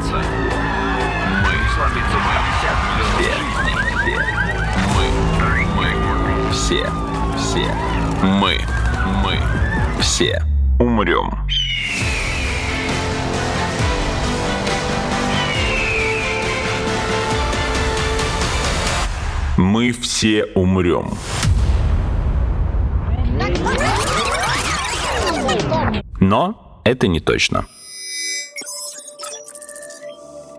заниматься. Мы. Сложиться мы. Все. Мы. Мы. Все. Все. Мы. Мы. Все. Умрем. Мы все умрем. Но это не точно.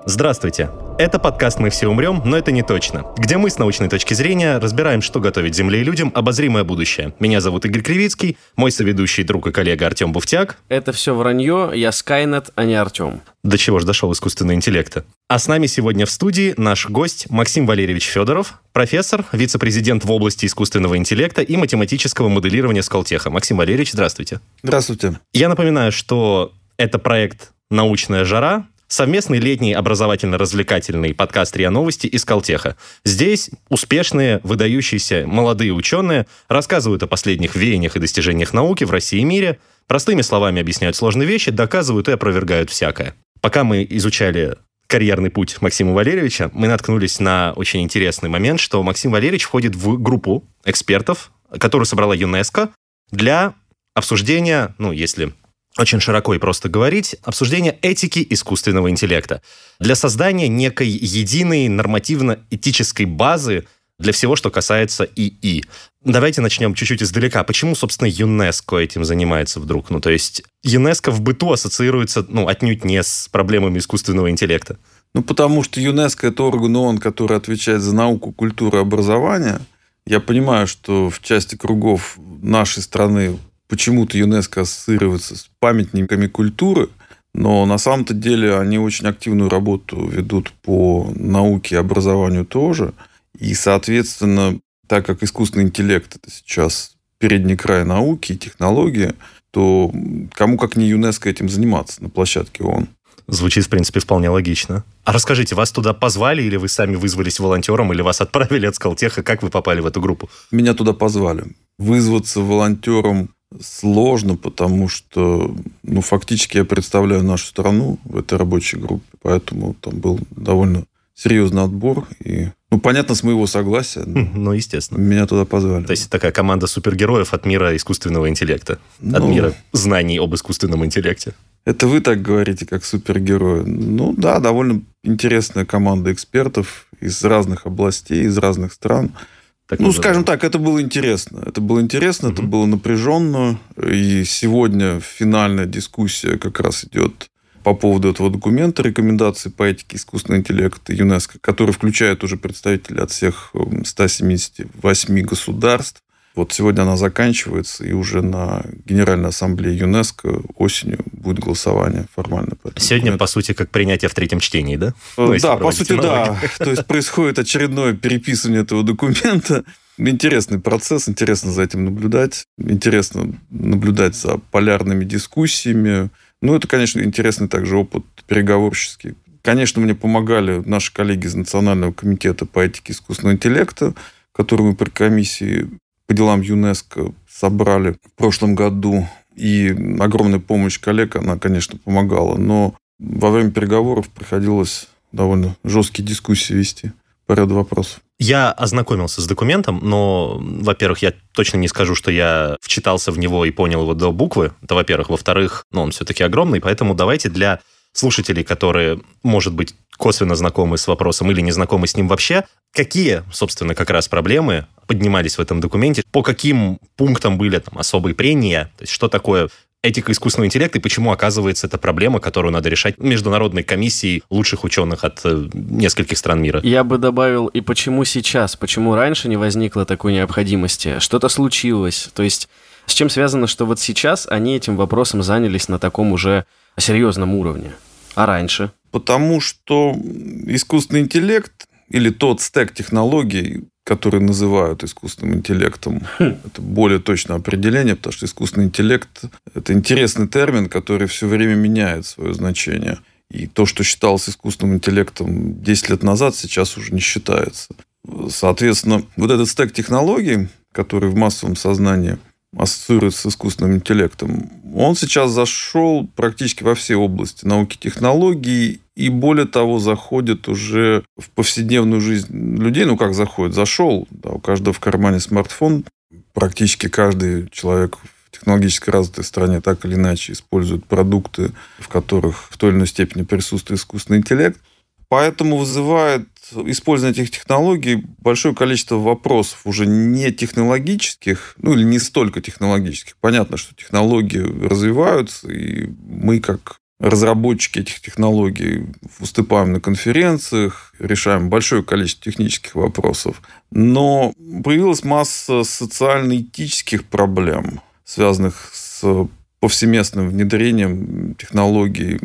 Здравствуйте! Это подкаст «Мы все умрем, но это не точно», где мы с научной точки зрения разбираем, что готовит Земле и людям обозримое будущее. Меня зовут Игорь Кривицкий, мой соведущий друг и коллега Артем Буфтяк. Это все вранье, я Скайнет, а не Артем. До чего ж дошел искусственный интеллект? А с нами сегодня в студии наш гость Максим Валерьевич Федоров, профессор, вице-президент в области искусственного интеллекта и математического моделирования Скалтеха. Максим Валерьевич, здравствуйте. Здравствуйте. Я напоминаю, что это проект «Научная жара», совместный летний образовательно-развлекательный подкаст РИА Новости из Калтеха. Здесь успешные, выдающиеся молодые ученые рассказывают о последних веяниях и достижениях науки в России и мире, простыми словами объясняют сложные вещи, доказывают и опровергают всякое. Пока мы изучали карьерный путь Максима Валерьевича, мы наткнулись на очень интересный момент, что Максим Валерьевич входит в группу экспертов, которую собрала ЮНЕСКО для обсуждения, ну, если очень широко и просто говорить, обсуждение этики искусственного интеллекта для создания некой единой нормативно-этической базы для всего, что касается ИИ. Давайте начнем чуть-чуть издалека. Почему, собственно, ЮНЕСКО этим занимается вдруг? Ну, то есть ЮНЕСКО в быту ассоциируется, ну, отнюдь не с проблемами искусственного интеллекта. Ну, потому что ЮНЕСКО – это орган ООН, который отвечает за науку, культуру и образование. Я понимаю, что в части кругов нашей страны почему-то ЮНЕСКО ассоциируется с памятниками культуры, но на самом-то деле они очень активную работу ведут по науке и образованию тоже. И, соответственно, так как искусственный интеллект – это сейчас передний край науки и технологии, то кому как не ЮНЕСКО этим заниматься на площадке ООН. Звучит, в принципе, вполне логично. А расскажите, вас туда позвали, или вы сами вызвались волонтером, или вас отправили от Скалтеха? Как вы попали в эту группу? Меня туда позвали. Вызваться волонтером сложно, потому что ну, фактически я представляю нашу страну в этой рабочей группе, поэтому там был довольно серьезный отбор. И, ну, понятно, с моего согласия. Ну, естественно. Меня туда позвали. То есть такая команда супергероев от мира искусственного интеллекта, ну, от мира знаний об искусственном интеллекте. Это вы так говорите, как супергерои. Ну да, довольно интересная команда экспертов из разных областей, из разных стран. Так ну, скажем так, это было интересно. Это было интересно, угу. это было напряженно. И сегодня финальная дискуссия как раз идет по поводу этого документа рекомендаций по этике искусственного интеллекта ЮНЕСКО, который включает уже представителей от всех 178 эм, государств. Вот сегодня она заканчивается, и уже на Генеральной Ассамблее ЮНЕСКО осенью будет голосование формально. По Сегодня, по сути, как принятие в третьем чтении, да? Э, ну, да, по сути, да. То есть происходит очередное переписывание этого документа. Интересный процесс, интересно за этим наблюдать. Интересно наблюдать за полярными дискуссиями. Ну, это, конечно, интересный также опыт переговорческий. Конечно, мне помогали наши коллеги из Национального комитета по этике искусственного интеллекта, которые мы при комиссии по делам ЮНЕСКО собрали в прошлом году. И огромная помощь коллег, она, конечно, помогала. Но во время переговоров приходилось довольно жесткие дискуссии вести по ряду вопросов. Я ознакомился с документом, но, во-первых, я точно не скажу, что я вчитался в него и понял его до буквы. Это, во-первых. Во-вторых, ну, он все-таки огромный, поэтому давайте для слушателей, которые, может быть, косвенно знакомы с вопросом или не знакомы с ним вообще, какие, собственно, как раз проблемы поднимались в этом документе, по каким пунктам были там особые прения, то есть что такое этика искусственного интеллекта и почему, оказывается, это проблема, которую надо решать международной комиссией лучших ученых от э, нескольких стран мира. Я бы добавил, и почему сейчас, почему раньше не возникло такой необходимости, что-то случилось, то есть с чем связано, что вот сейчас они этим вопросом занялись на таком уже серьезном уровне, а раньше? Потому что искусственный интеллект или тот стек технологий, который называют искусственным интеллектом. Хм. Это более точное определение, потому что искусственный интеллект – это интересный термин, который все время меняет свое значение. И то, что считалось искусственным интеллектом 10 лет назад, сейчас уже не считается. Соответственно, вот этот стек технологий, который в массовом сознании ассоциируется с искусственным интеллектом, он сейчас зашел практически во все области науки и технологий, и более того, заходит уже в повседневную жизнь людей. Ну, как заходит? Зашел. Да, у каждого в кармане смартфон. Практически каждый человек в технологически развитой стране так или иначе использует продукты, в которых в той или иной степени присутствует искусственный интеллект. Поэтому вызывает использование этих технологий большое количество вопросов уже не технологических, ну или не столько технологических. Понятно, что технологии развиваются, и мы как разработчики этих технологий выступаем на конференциях, решаем большое количество технических вопросов. Но появилась масса социально-этических проблем, связанных с повсеместным внедрением технологий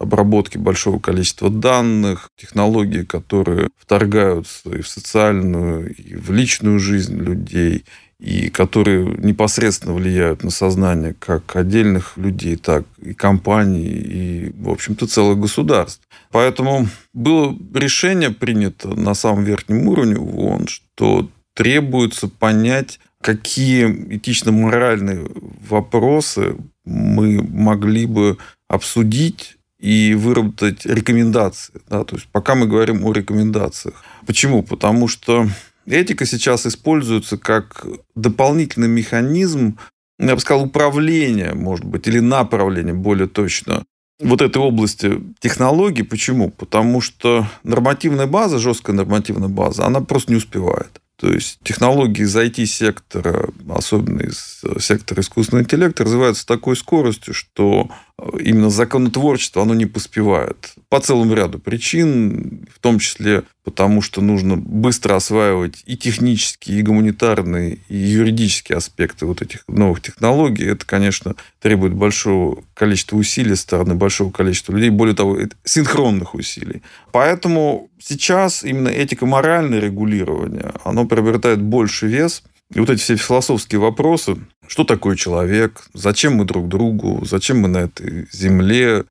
обработки большого количества данных, технологии, которые вторгаются и в социальную, и в личную жизнь людей, и которые непосредственно влияют на сознание как отдельных людей, так и компаний, и, в общем-то, целых государств. Поэтому было решение принято на самом верхнем уровне ООН, что требуется понять, какие этично-моральные вопросы мы могли бы обсудить и выработать рекомендации. Да? То есть пока мы говорим о рекомендациях. Почему? Потому что этика сейчас используется как дополнительный механизм, я бы сказал, управления, может быть, или направления, более точно, вот этой области технологий. Почему? Потому что нормативная база, жесткая нормативная база, она просто не успевает. То есть технологии из IT-сектора, особенно из сектора искусственного интеллекта, развиваются с такой скоростью, что именно законотворчество, оно не поспевает. По целому ряду причин, в том числе потому, что нужно быстро осваивать и технические, и гуманитарные, и юридические аспекты вот этих новых технологий. Это, конечно, требует большого количества усилий со стороны большого количества людей, более того, синхронных усилий. Поэтому сейчас именно этико-моральное регулирование, оно приобретает больше вес – и вот эти все философские вопросы, что такое человек, зачем мы друг другу, зачем мы на этой земле,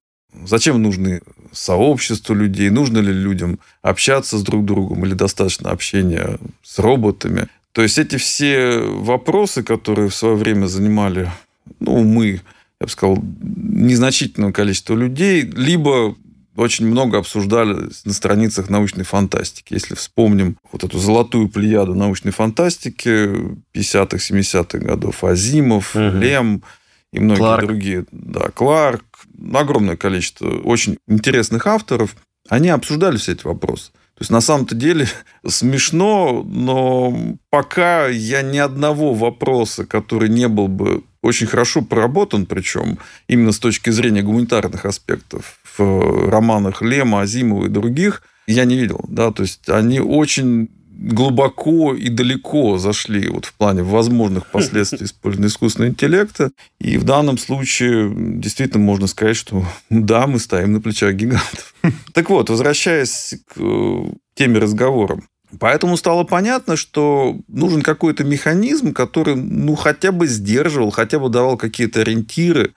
зачем нужны сообщество людей, нужно ли людям общаться с друг другом или достаточно общения с роботами. То есть эти все вопросы, которые в свое время занимали, ну, мы, я бы сказал, незначительное количество людей, либо очень много обсуждали на страницах научной фантастики. Если вспомним вот эту золотую плеяду научной фантастики 50-х, 70-х годов, Азимов, угу. Лем и многие Кларк. другие. Да, Кларк. Огромное количество очень интересных авторов. Они обсуждали все эти вопросы. То есть, на самом-то деле, смешно, но пока я ни одного вопроса, который не был бы очень хорошо проработан, причем именно с точки зрения гуманитарных аспектов в романах Лема, Азимова и других, я не видел. Да? То есть они очень глубоко и далеко зашли вот в плане возможных последствий использования искусственного интеллекта. И в данном случае действительно можно сказать, что да, мы стоим на плечах гигантов. Так вот, возвращаясь к э, теме разговора. Поэтому стало понятно, что нужен какой-то механизм, который ну, хотя бы сдерживал, хотя бы давал какие-то ориентиры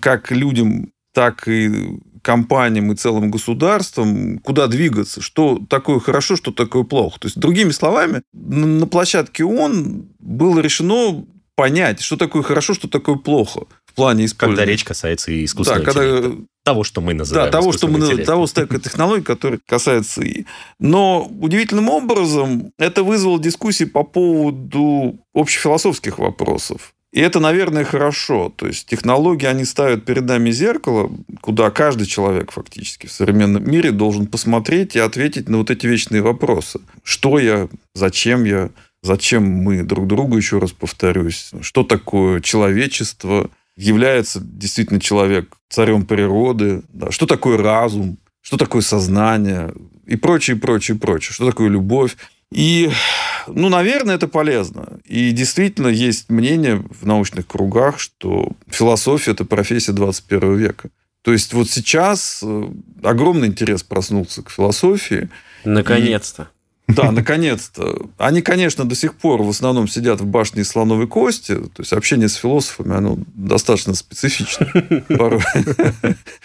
как людям, так и компаниям и целым государствам, куда двигаться, что такое хорошо, что такое плохо. То есть, другими словами, на площадке ООН было решено понять, что такое хорошо, что такое плохо в плане использования. Когда речь касается и искусственного да, когда... того, что мы называем Да, того, что мы называем, того стека технологий, который касается и... Но удивительным образом это вызвало дискуссии по поводу общефилософских вопросов. И это, наверное, хорошо. То есть технологии, они ставят перед нами зеркало, куда каждый человек фактически в современном мире должен посмотреть и ответить на вот эти вечные вопросы. Что я, зачем я, зачем мы друг другу, еще раз повторюсь, что такое человечество, является действительно человек царем природы, да, что такое разум, что такое сознание и прочее, прочее, прочее, что такое любовь. И, ну, наверное, это полезно. И действительно есть мнение в научных кругах, что философия – это профессия 21 века. То есть вот сейчас э, огромный интерес проснулся к философии. Наконец-то. Да, наконец-то. Они, конечно, до сих пор в основном сидят в башне из слоновой кости. То есть общение с философами, оно достаточно специфично.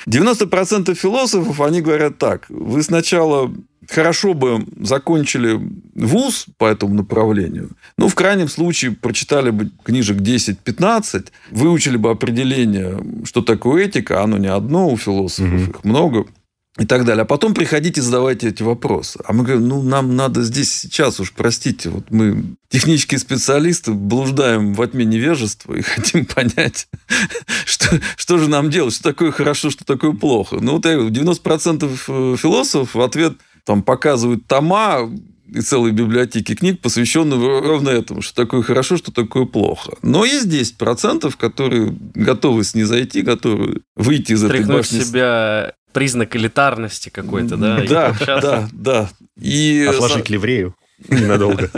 90% философов, они говорят так. Вы сначала хорошо бы закончили вуз по этому направлению. Ну, в крайнем случае, прочитали бы книжек 10-15, выучили бы определение, что такое этика, оно не одно у философов, их много и так далее. А потом приходите, задавайте эти вопросы. А мы говорим, ну, нам надо здесь сейчас уж, простите, вот мы технические специалисты блуждаем во тьме невежества и хотим понять, что, что же нам делать, что такое хорошо, что такое плохо. Ну, вот я говорю, 90% философов в ответ там показывают тома и целые библиотеки книг, посвященные ровно этому, что такое хорошо, что такое плохо. Но есть 10%, которые готовы снизойти, готовы выйти из Стряхнуть этой башни. себя признак элитарности какой-то, да? Да, да, да. И... Отложить ливрею ненадолго.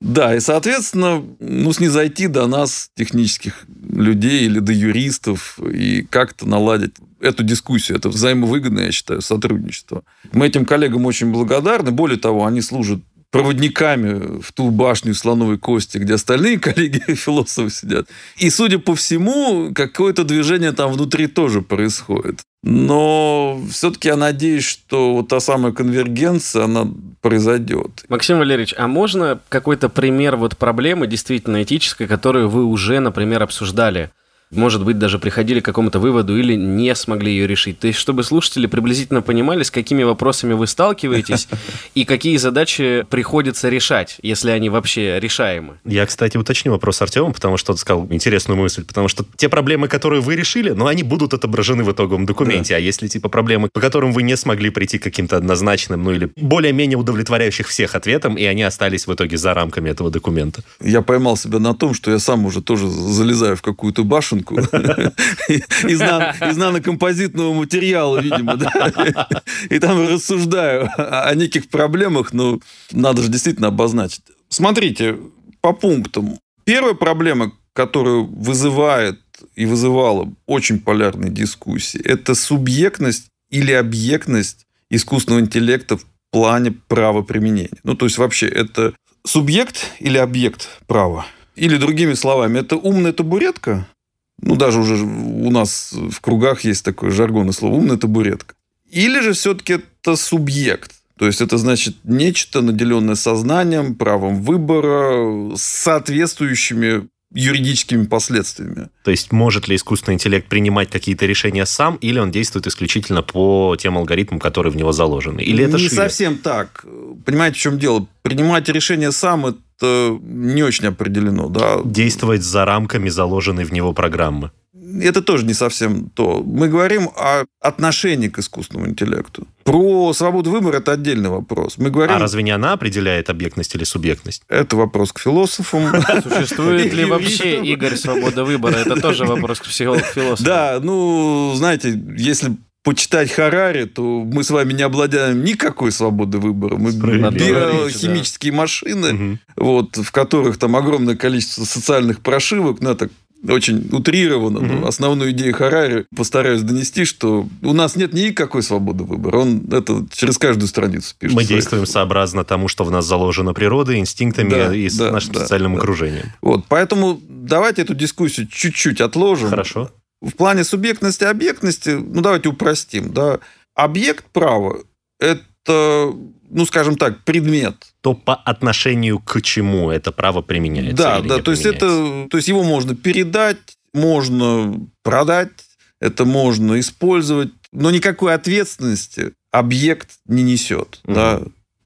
Да, и, соответственно, ну, снизойти до нас, технических людей или до юристов, и как-то наладить эту дискуссию. Это взаимовыгодное, я считаю, сотрудничество. Мы этим коллегам очень благодарны. Более того, они служат проводниками в ту башню слоновой кости, где остальные коллеги-философы сидят. И, судя по всему, какое-то движение там внутри тоже происходит. Но все-таки я надеюсь, что вот та самая конвергенция, она произойдет. Максим Валерьевич, а можно какой-то пример вот проблемы действительно этической, которую вы уже, например, обсуждали? Может быть, даже приходили к какому-то выводу или не смогли ее решить. То есть, чтобы слушатели приблизительно понимали, с какими вопросами вы сталкиваетесь и какие задачи приходится решать, если они вообще решаемы. Я, кстати, уточню вопрос Артема, потому что он сказал интересную мысль, потому что те проблемы, которые вы решили, но ну, они будут отображены в итоговом документе. Да. А если типа проблемы, по которым вы не смогли прийти к каким-то однозначным, ну или более-менее удовлетворяющих всех ответам, и они остались в итоге за рамками этого документа? Я поймал себя на том, что я сам уже тоже залезаю в какую-то башенку, рисунку из, материала, видимо, и там рассуждаю о неких проблемах, но надо же действительно обозначить. Смотрите, по пунктам. Первая проблема, которая вызывает и вызывала очень полярные дискуссии, это субъектность или объектность искусственного интеллекта в плане правоприменения. Ну, то есть, вообще, это субъект или объект права? Или, другими словами, это умная табуретка, ну, даже уже у нас в кругах есть такое жаргонное слово «умная табуретка». Или же все-таки это субъект. То есть это значит нечто, наделенное сознанием, правом выбора, с соответствующими юридическими последствиями. То есть может ли искусственный интеллект принимать какие-то решения сам, или он действует исключительно по тем алгоритмам, которые в него заложены? Или это Не шире? совсем так. Понимаете, в чем дело? Принимать решение сам это не очень определено. Да? Действовать за рамками заложенной в него программы это тоже не совсем то. Мы говорим о отношении к искусственному интеллекту. Про свободу выбора это отдельный вопрос. Мы говорим... А разве не она определяет объектность или субъектность? Это вопрос к философам. Существует ли вообще, Игорь, свобода выбора? Это тоже вопрос к философам. Да, ну, знаете, если почитать Харари, то мы с вами не обладаем никакой свободы выбора. Мы биохимические да. машины, угу. вот, в которых там огромное количество социальных прошивок, ну, это очень утрированно, но основную идею Харари постараюсь донести, что у нас нет никакой свободы выбора. Он это через каждую страницу пишет. Мы действуем сообразно тому, что в нас заложено природой, инстинктами да, и да, нашим да, социальным да. окружением. Вот, поэтому давайте эту дискуссию чуть-чуть отложим. Хорошо. В плане субъектности и объектности, ну давайте упростим, да. Объект права – это ну, скажем так, предмет. То по отношению к чему это право применяется? Да, да, то есть это, то есть его можно передать, можно продать, это можно использовать, но никакой ответственности объект не несет, угу. да.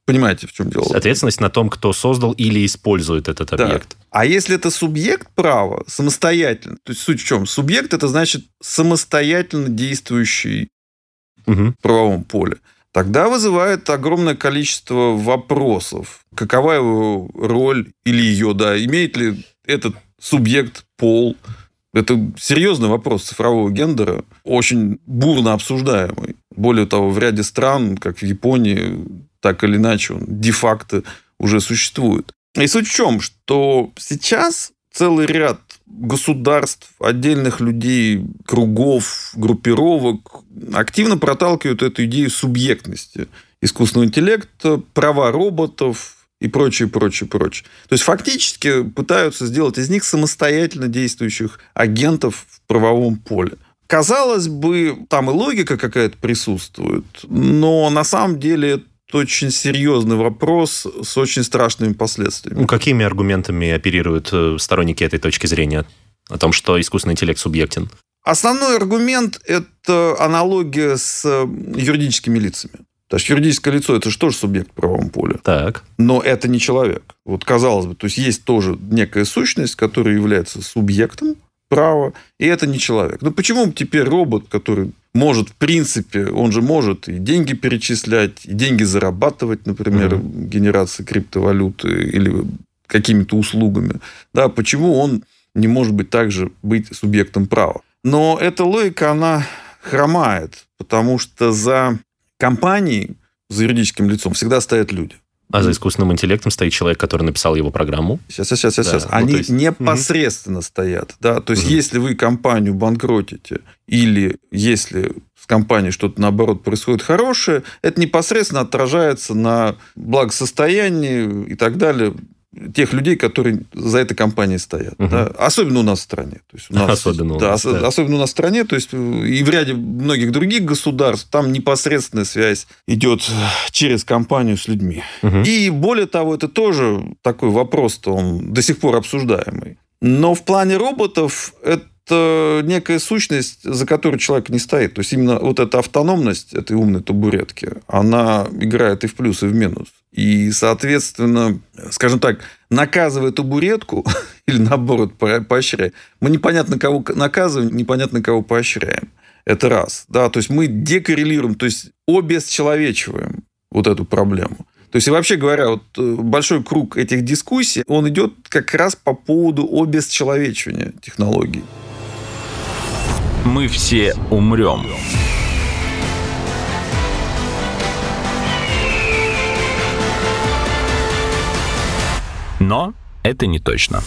Понимаете, в чем дело? Ответственность на том, кто создал или использует этот объект. Да. А если это субъект права, самостоятельно, то есть суть в чем? Субъект это значит самостоятельно действующий угу. в правовом поле тогда вызывает огромное количество вопросов. Какова его роль или ее, да, имеет ли этот субъект пол? Это серьезный вопрос цифрового гендера, очень бурно обсуждаемый. Более того, в ряде стран, как в Японии, так или иначе, он де-факто уже существует. И суть в чем, что сейчас целый ряд государств, отдельных людей, кругов, группировок активно проталкивают эту идею субъектности искусственного интеллекта, права роботов, и прочее, прочее, прочее. То есть фактически пытаются сделать из них самостоятельно действующих агентов в правовом поле. Казалось бы, там и логика какая-то присутствует, но на самом деле очень серьезный вопрос с очень страшными последствиями. Ну, какими аргументами оперируют э, сторонники этой точки зрения? О том, что искусственный интеллект субъектен? Основной аргумент – это аналогия с э, юридическими лицами. То есть юридическое лицо – это же тоже субъект в правовом поле. Так. Но это не человек. Вот казалось бы, то есть есть тоже некая сущность, которая является субъектом права, и это не человек. Но почему теперь робот, который может, в принципе, он же может и деньги перечислять, и деньги зарабатывать, например, mm-hmm. генерацией криптовалюты или какими-то услугами. Да, почему он не может быть также быть субъектом права? Но эта логика, она хромает, потому что за компанией, за юридическим лицом всегда стоят люди. А за искусственным интеллектом стоит человек, который написал его программу. Сейчас, сейчас, сейчас, сейчас. Да. Они ну, есть... непосредственно угу. стоят. Да? То есть, угу. если вы компанию банкротите, или если с компанией что-то, наоборот, происходит хорошее, это непосредственно отражается на благосостоянии и так далее тех людей, которые за этой компанией стоят. Угу. Да? Особенно у нас в стране. То есть у нас, особенно у нас. Да, да. Особенно у нас в стране. То есть и в ряде многих других государств там непосредственная связь идет через компанию с людьми. Угу. И более того, это тоже такой вопрос-то он до сих пор обсуждаемый. Но в плане роботов это некая сущность, за которой человек не стоит. То есть именно вот эта автономность этой умной табуретки, она играет и в плюс, и в минус. И, соответственно, скажем так, наказывая табуретку, или наоборот, поощряя, мы непонятно кого наказываем, непонятно кого поощряем. Это раз. Да? То есть мы декоррелируем, то есть обесчеловечиваем вот эту проблему. То есть, и вообще говоря, вот э, большой круг этих дискуссий, он идет как раз по поводу обесчеловечивания технологий. Мы все умрем. Но это не точно.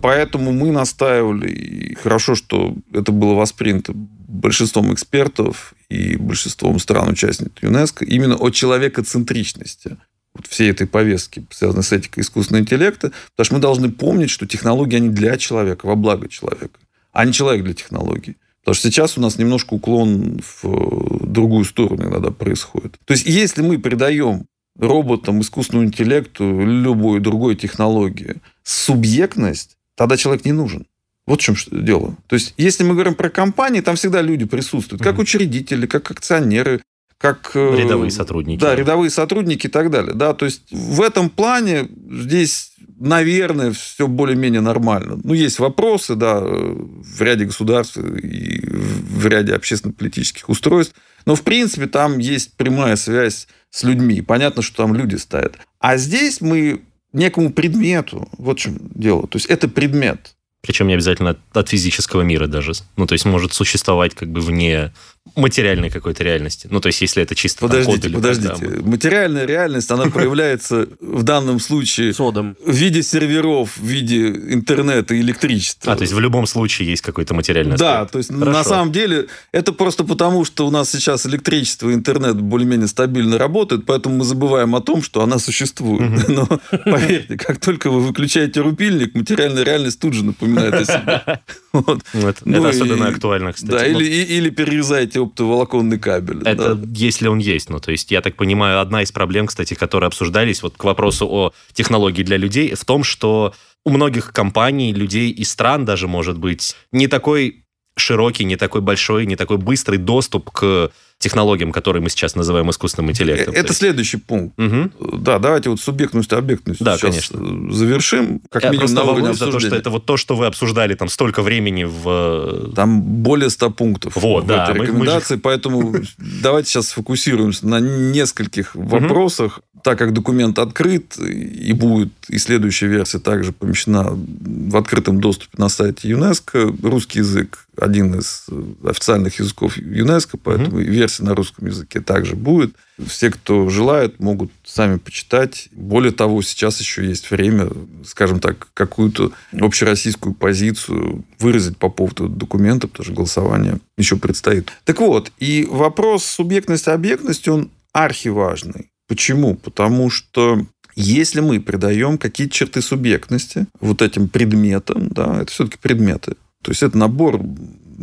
Поэтому мы настаивали, и хорошо, что это было воспринято большинством экспертов и большинством стран-участников ЮНЕСКО, именно о человекоцентричности вот всей этой повестки, связанной с этикой искусственного интеллекта, потому что мы должны помнить, что технологии, они для человека, во благо человека, а не человек для технологий. Потому что сейчас у нас немножко уклон в э, другую сторону иногда происходит. То есть, если мы придаем роботам, искусственному интеллекту, любой другой технологии субъектность, тогда человек не нужен. Вот в чем дело. То есть, если мы говорим про компании, там всегда люди присутствуют, как учредители, как акционеры, как... Э, рядовые сотрудники. Да, рядовые сотрудники и так далее. Да, то есть, в этом плане здесь наверное, все более-менее нормально. Ну, есть вопросы, да, в ряде государств и в ряде общественно-политических устройств, но, в принципе, там есть прямая связь с людьми. Понятно, что там люди стоят. А здесь мы некому предмету, вот в чем дело. То есть, это предмет. Причем не обязательно от физического мира даже. Ну, то есть, может существовать как бы вне материальной какой-то реальности. Ну, то есть, если это чисто Подождите, там, подождите. Программы. Материальная реальность, она проявляется в данном случае Содом. в виде серверов, в виде интернета и электричества. А, то есть, в любом случае есть какой-то материальный аспект. Да, то есть, Хорошо. на самом деле, это просто потому, что у нас сейчас электричество и интернет более-менее стабильно работают, поэтому мы забываем о том, что она существует. Но, поверьте, как только вы выключаете рупильник, материальная реальность тут же напоминает о себе. Вот. Ну, это, ну, это особенно актуально, кстати. Да, или, или перерезаете оптоволоконный кабель. Это да. если он есть. Ну, то есть, я так понимаю, одна из проблем, кстати, которые обсуждались вот к вопросу о технологии для людей, в том, что у многих компаний, людей и стран даже, может быть, не такой широкий, не такой большой, не такой быстрый доступ к технологиям, которые мы сейчас называем искусственным интеллектом. Это есть... следующий пункт. Угу. Да, давайте вот субъектность и объектность да, сейчас конечно. завершим. Как Я минимум на уровне за то, что это вот то, что вы обсуждали там столько времени в... Там более 100 пунктов вот, в да, этой рекомендации, мы... поэтому давайте сейчас сфокусируемся на нескольких вопросах, так как документ открыт и будет и следующая версия также помещена в открытом доступе на сайте ЮНЕСКО, русский язык один из официальных языков ЮНЕСКО, поэтому mm версия на русском языке также будет. Все, кто желает, могут сами почитать. Более того, сейчас еще есть время, скажем так, какую-то общероссийскую позицию выразить по поводу документа, потому что голосование еще предстоит. Так вот, и вопрос субъектности-объектности, он архиважный. Почему? Потому что если мы придаем какие-то черты субъектности вот этим предметам, да, это все-таки предметы, то есть это набор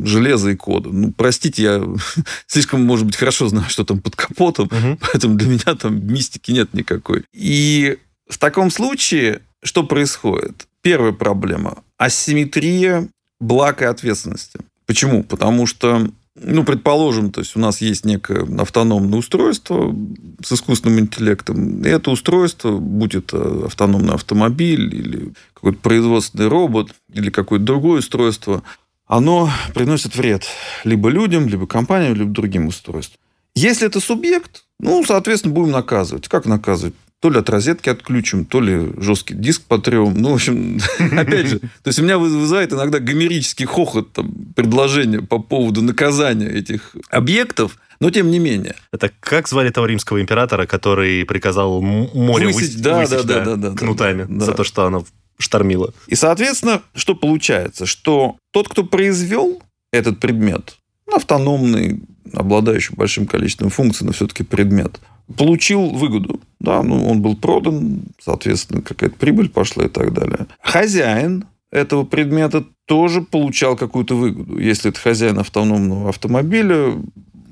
железа и кода. Ну, простите, я слишком, может быть, хорошо знаю, что там под капотом, угу. поэтому для меня там мистики нет никакой. И в таком случае что происходит? Первая проблема – асимметрия благ и ответственности. Почему? Потому что ну, предположим, то есть у нас есть некое автономное устройство с искусственным интеллектом, и это устройство, будь это автономный автомобиль или какой-то производственный робот или какое-то другое устройство, оно приносит вред либо людям, либо компаниям, либо другим устройствам. Если это субъект, ну, соответственно, будем наказывать. Как наказывать? То ли от розетки отключим, то ли жесткий диск потрем. Ну, в общем, опять же, то есть у меня вызывает иногда гомерический хохот там, предложение по поводу наказания этих объектов, но тем не менее. Это как звали того римского императора, который приказал море высечь, да, высечь да, да, да, да, кнутами да. за то, что оно штормило. И, соответственно, что получается? Что тот, кто произвел этот предмет, автономный, обладающий большим количеством функций, но все-таки предмет, получил выгоду. Да, ну, он был продан, соответственно, какая-то прибыль пошла и так далее. Хозяин этого предмета тоже получал какую-то выгоду. Если это хозяин автономного автомобиля,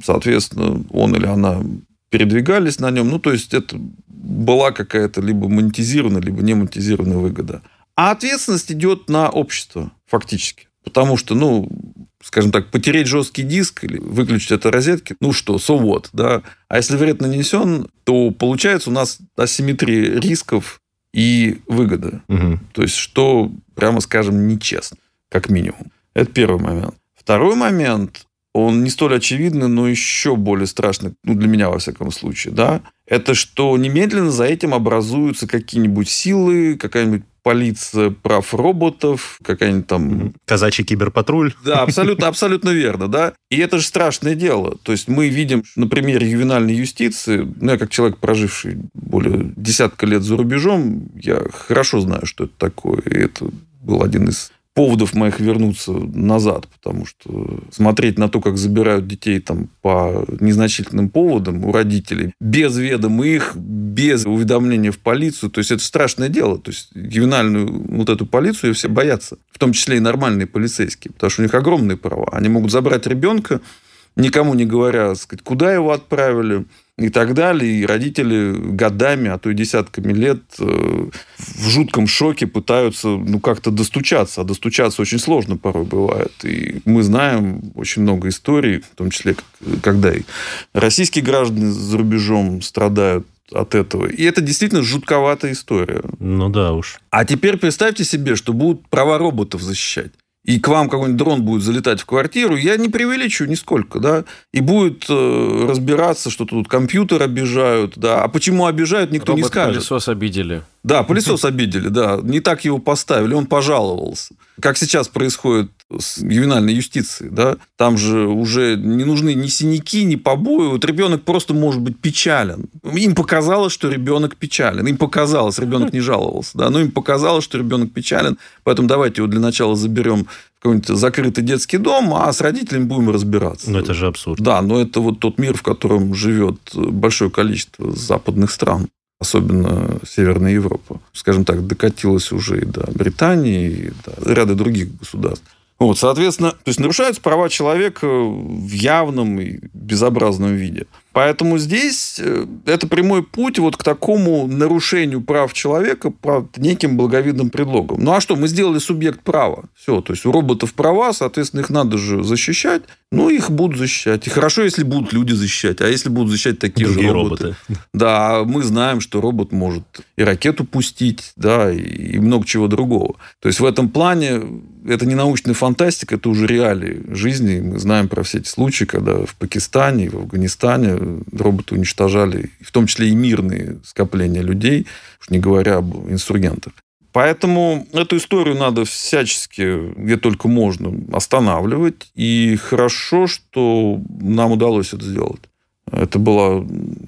соответственно, он или она передвигались на нем. Ну, то есть, это была какая-то либо монетизированная, либо не монетизированная выгода. А ответственность идет на общество, фактически. Потому что, ну, скажем так, потереть жесткий диск или выключить это розетки, ну что, so what, да. А если вред нанесен, то получается у нас асимметрия рисков и выгода. Угу. То есть, что, прямо скажем, нечестно, как минимум. Это первый момент. Второй момент, он не столь очевидный, но еще более страшный, ну, для меня, во всяком случае, да, это что немедленно за этим образуются какие-нибудь силы, какая-нибудь полиция прав роботов, какая-нибудь там... Казачий киберпатруль. Да, абсолютно, абсолютно верно, да. И это же страшное дело. То есть мы видим на примере ювенальной юстиции, ну, я как человек, проживший более десятка лет за рубежом, я хорошо знаю, что это такое. И это был один из поводов моих вернуться назад, потому что смотреть на то, как забирают детей там по незначительным поводам у родителей, без ведома их, без уведомления в полицию, то есть это страшное дело. То есть ювенальную вот эту полицию все боятся, в том числе и нормальные полицейские, потому что у них огромные права. Они могут забрать ребенка, никому не говоря, сказать, куда его отправили, и так далее. И родители годами, а то и десятками лет э, в жутком шоке пытаются ну, как-то достучаться. А достучаться очень сложно порой бывает. И мы знаем очень много историй, в том числе, когда и российские граждане за рубежом страдают от этого. И это действительно жутковатая история. Ну да уж. А теперь представьте себе, что будут права роботов защищать и к вам какой-нибудь дрон будет залетать в квартиру, я не преувеличиваю нисколько, да, и будет э, разбираться, что тут компьютер обижают, да, а почему обижают, никто Робот не скажет. пылесос обидели. Да, пылесос обидели, да, не так его поставили, он пожаловался. Как сейчас происходит с ювенальной юстицией, да, там же уже не нужны ни синяки, ни побои, вот ребенок просто может быть печален. Им показалось, что ребенок печален, им показалось, ребенок не жаловался, да, но им показалось, что ребенок печален, поэтому давайте его для начала заберем в какой-нибудь закрытый детский дом, а с родителями будем разбираться. Но это же абсурд. Да, но это вот тот мир, в котором живет большое количество западных стран особенно Северная Европа, скажем так, докатилась уже и до Британии, и до ряда других государств. Вот, соответственно, то есть нарушаются права человека в явном и безобразном виде. Поэтому здесь э, это прямой путь вот к такому нарушению прав человека под неким благовидным предлогом. Ну а что, мы сделали субъект права. Все, то есть у роботов права, соответственно, их надо же защищать. Ну, их будут защищать. И хорошо, если будут люди защищать. А если будут защищать такие Другие же роботы? роботы. Да, мы знаем, что робот может и ракету пустить, да, и много чего другого. То есть в этом плане это не научная фантастика, это уже реалии жизни. Мы знаем про все эти случаи, когда в Пакистане, в Афганистане роботы уничтожали, в том числе и мирные скопления людей, уж не говоря об инсургентах. Поэтому эту историю надо всячески, где только можно, останавливать. И хорошо, что нам удалось это сделать. Это была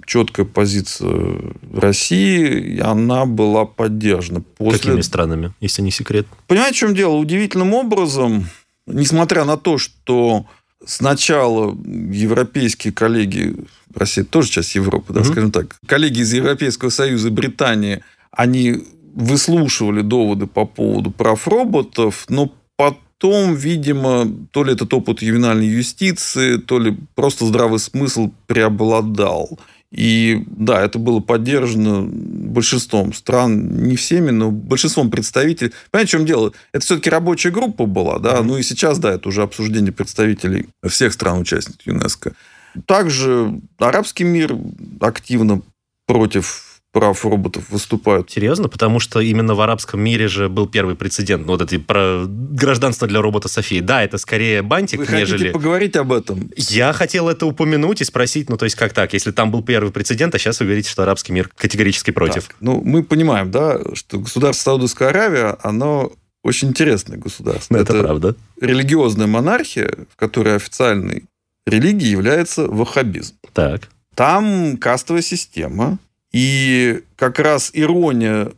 четкая позиция России, и она была поддержана. После... Какими странами, если не секрет? Понимаете, в чем дело? Удивительным образом, несмотря на то, что сначала европейские коллеги, Россия тоже часть Европы, да, угу. скажем так, коллеги из Европейского Союза Британии, они выслушивали доводы по поводу прав роботов, но потом, видимо, то ли этот опыт ювенальной юстиции, то ли просто здравый смысл преобладал. И да, это было поддержано большинством стран, не всеми, но большинством представителей. Понимаете, в чем дело? Это все-таки рабочая группа была, да, ну и сейчас, да, это уже обсуждение представителей всех стран-участников ЮНЕСКО. Также арабский мир активно против прав роботов выступают. Серьезно? Потому что именно в арабском мире же был первый прецедент. Ну, вот эти про гражданство для робота Софии. Да, это скорее бантик, Вы нежели... хотите поговорить об этом? Я хотел это упомянуть и спросить, ну, то есть как так? Если там был первый прецедент, а сейчас вы говорите, что арабский мир категорически против. Так, ну, мы понимаем, да, что государство Саудовская Аравия, оно очень интересное государство. Это, это правда. религиозная монархия, в которой официальной религией является ваххабизм. Так. Там кастовая система, и как раз ирония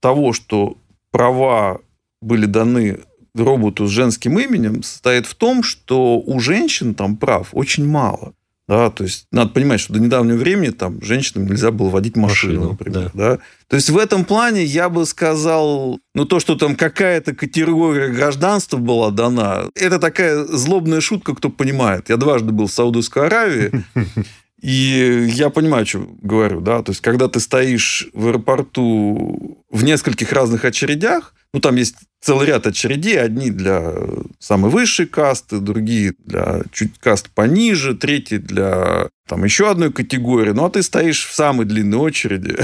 того, что права были даны роботу с женским именем, состоит в том, что у женщин там прав очень мало. Да, то есть надо понимать, что до недавнего времени там женщинам нельзя было водить машину, машину например. Да. Да? То есть в этом плане я бы сказал, ну то, что там какая-то категория гражданства была дана, это такая злобная шутка, кто понимает. Я дважды был в Саудовской Аравии, И я понимаю, что говорю, да, то есть, когда ты стоишь в аэропорту в нескольких разных очередях, ну, там есть целый ряд очередей, одни для самой высшей касты, другие для чуть каст пониже, третьи для там еще одной категории, ну, а ты стоишь в самой длинной очереди,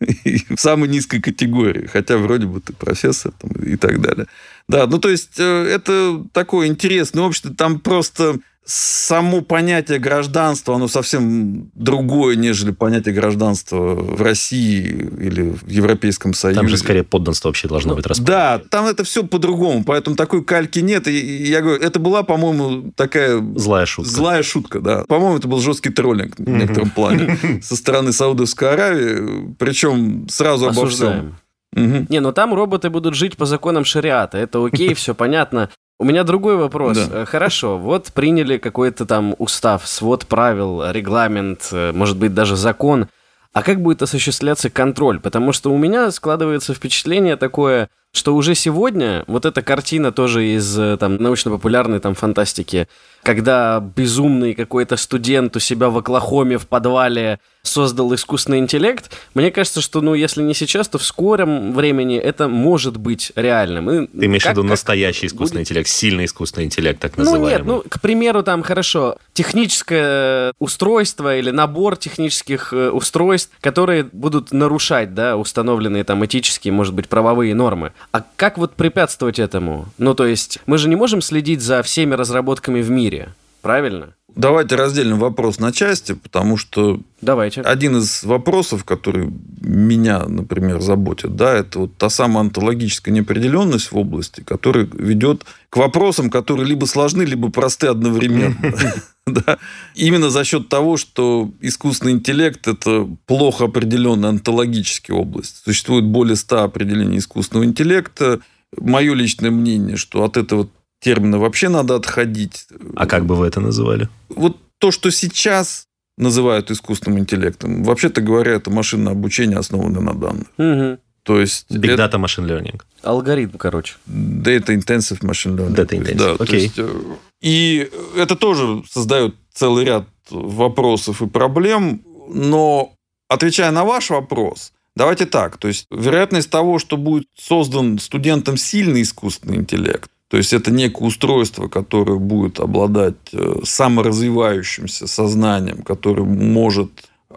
в самой низкой категории, хотя вроде бы ты профессор там, и так далее. Да, ну то есть э, это такое интересное общество, там просто само понятие гражданства, оно совсем другое, нежели понятие гражданства в России или в Европейском Союзе. Там же скорее подданство вообще должно быть распределено. Да, там это все по-другому, поэтому такой кальки нет. И я говорю, это была, по-моему, такая... Злая шутка. Злая шутка, да. По-моему, это был жесткий троллинг в некотором плане со стороны Саудовской Аравии, причем сразу обо всем. Угу. Не, ну там роботы будут жить по законам шариата. Это окей, все понятно. У меня другой вопрос. Да. Э, хорошо, вот приняли какой-то там устав, свод правил, регламент, э, может быть, даже закон. А как будет осуществляться контроль? Потому что у меня складывается впечатление такое, что уже сегодня вот эта картина тоже из э, там научно-популярной там фантастики, когда безумный какой-то студент у себя в Оклахоме в подвале создал искусственный интеллект, мне кажется, что, ну, если не сейчас, то в скором времени это может быть реальным. И Ты имеешь в виду настоящий искусственный будет... интеллект, сильный искусственный интеллект, так называемый? Ну, нет, ну, к примеру, там, хорошо, техническое устройство или набор технических э, устройств, которые будут нарушать, да, установленные там этические, может быть, правовые нормы. А как вот препятствовать этому? Ну, то есть, мы же не можем следить за всеми разработками в мире, правильно? Давайте разделим вопрос на части, потому что Давайте. один из вопросов, который меня, например, заботит, да, это вот та самая онтологическая неопределенность в области, которая ведет к вопросам, которые либо сложны, либо просты одновременно. Да. Именно за счет того, что искусственный интеллект – это плохо определенная онтологическая область. Существует более ста определений искусственного интеллекта. Мое личное мнение, что от этого термина вообще надо отходить. А как бы вы это называли? Вот то, что сейчас называют искусственным интеллектом, вообще-то говоря, это машинное обучение, основанное на данных. Угу. То есть... Big Data Machine Learning. Алгоритм, короче. Data Intensive Machine Learning. Data Intensive, да, окей. Okay. Э, и это тоже создает целый ряд вопросов и проблем, но отвечая на ваш вопрос, давайте так, то есть вероятность того, что будет создан студентом сильный искусственный интеллект, то есть это некое устройство, которое будет обладать э, саморазвивающимся сознанием, которое может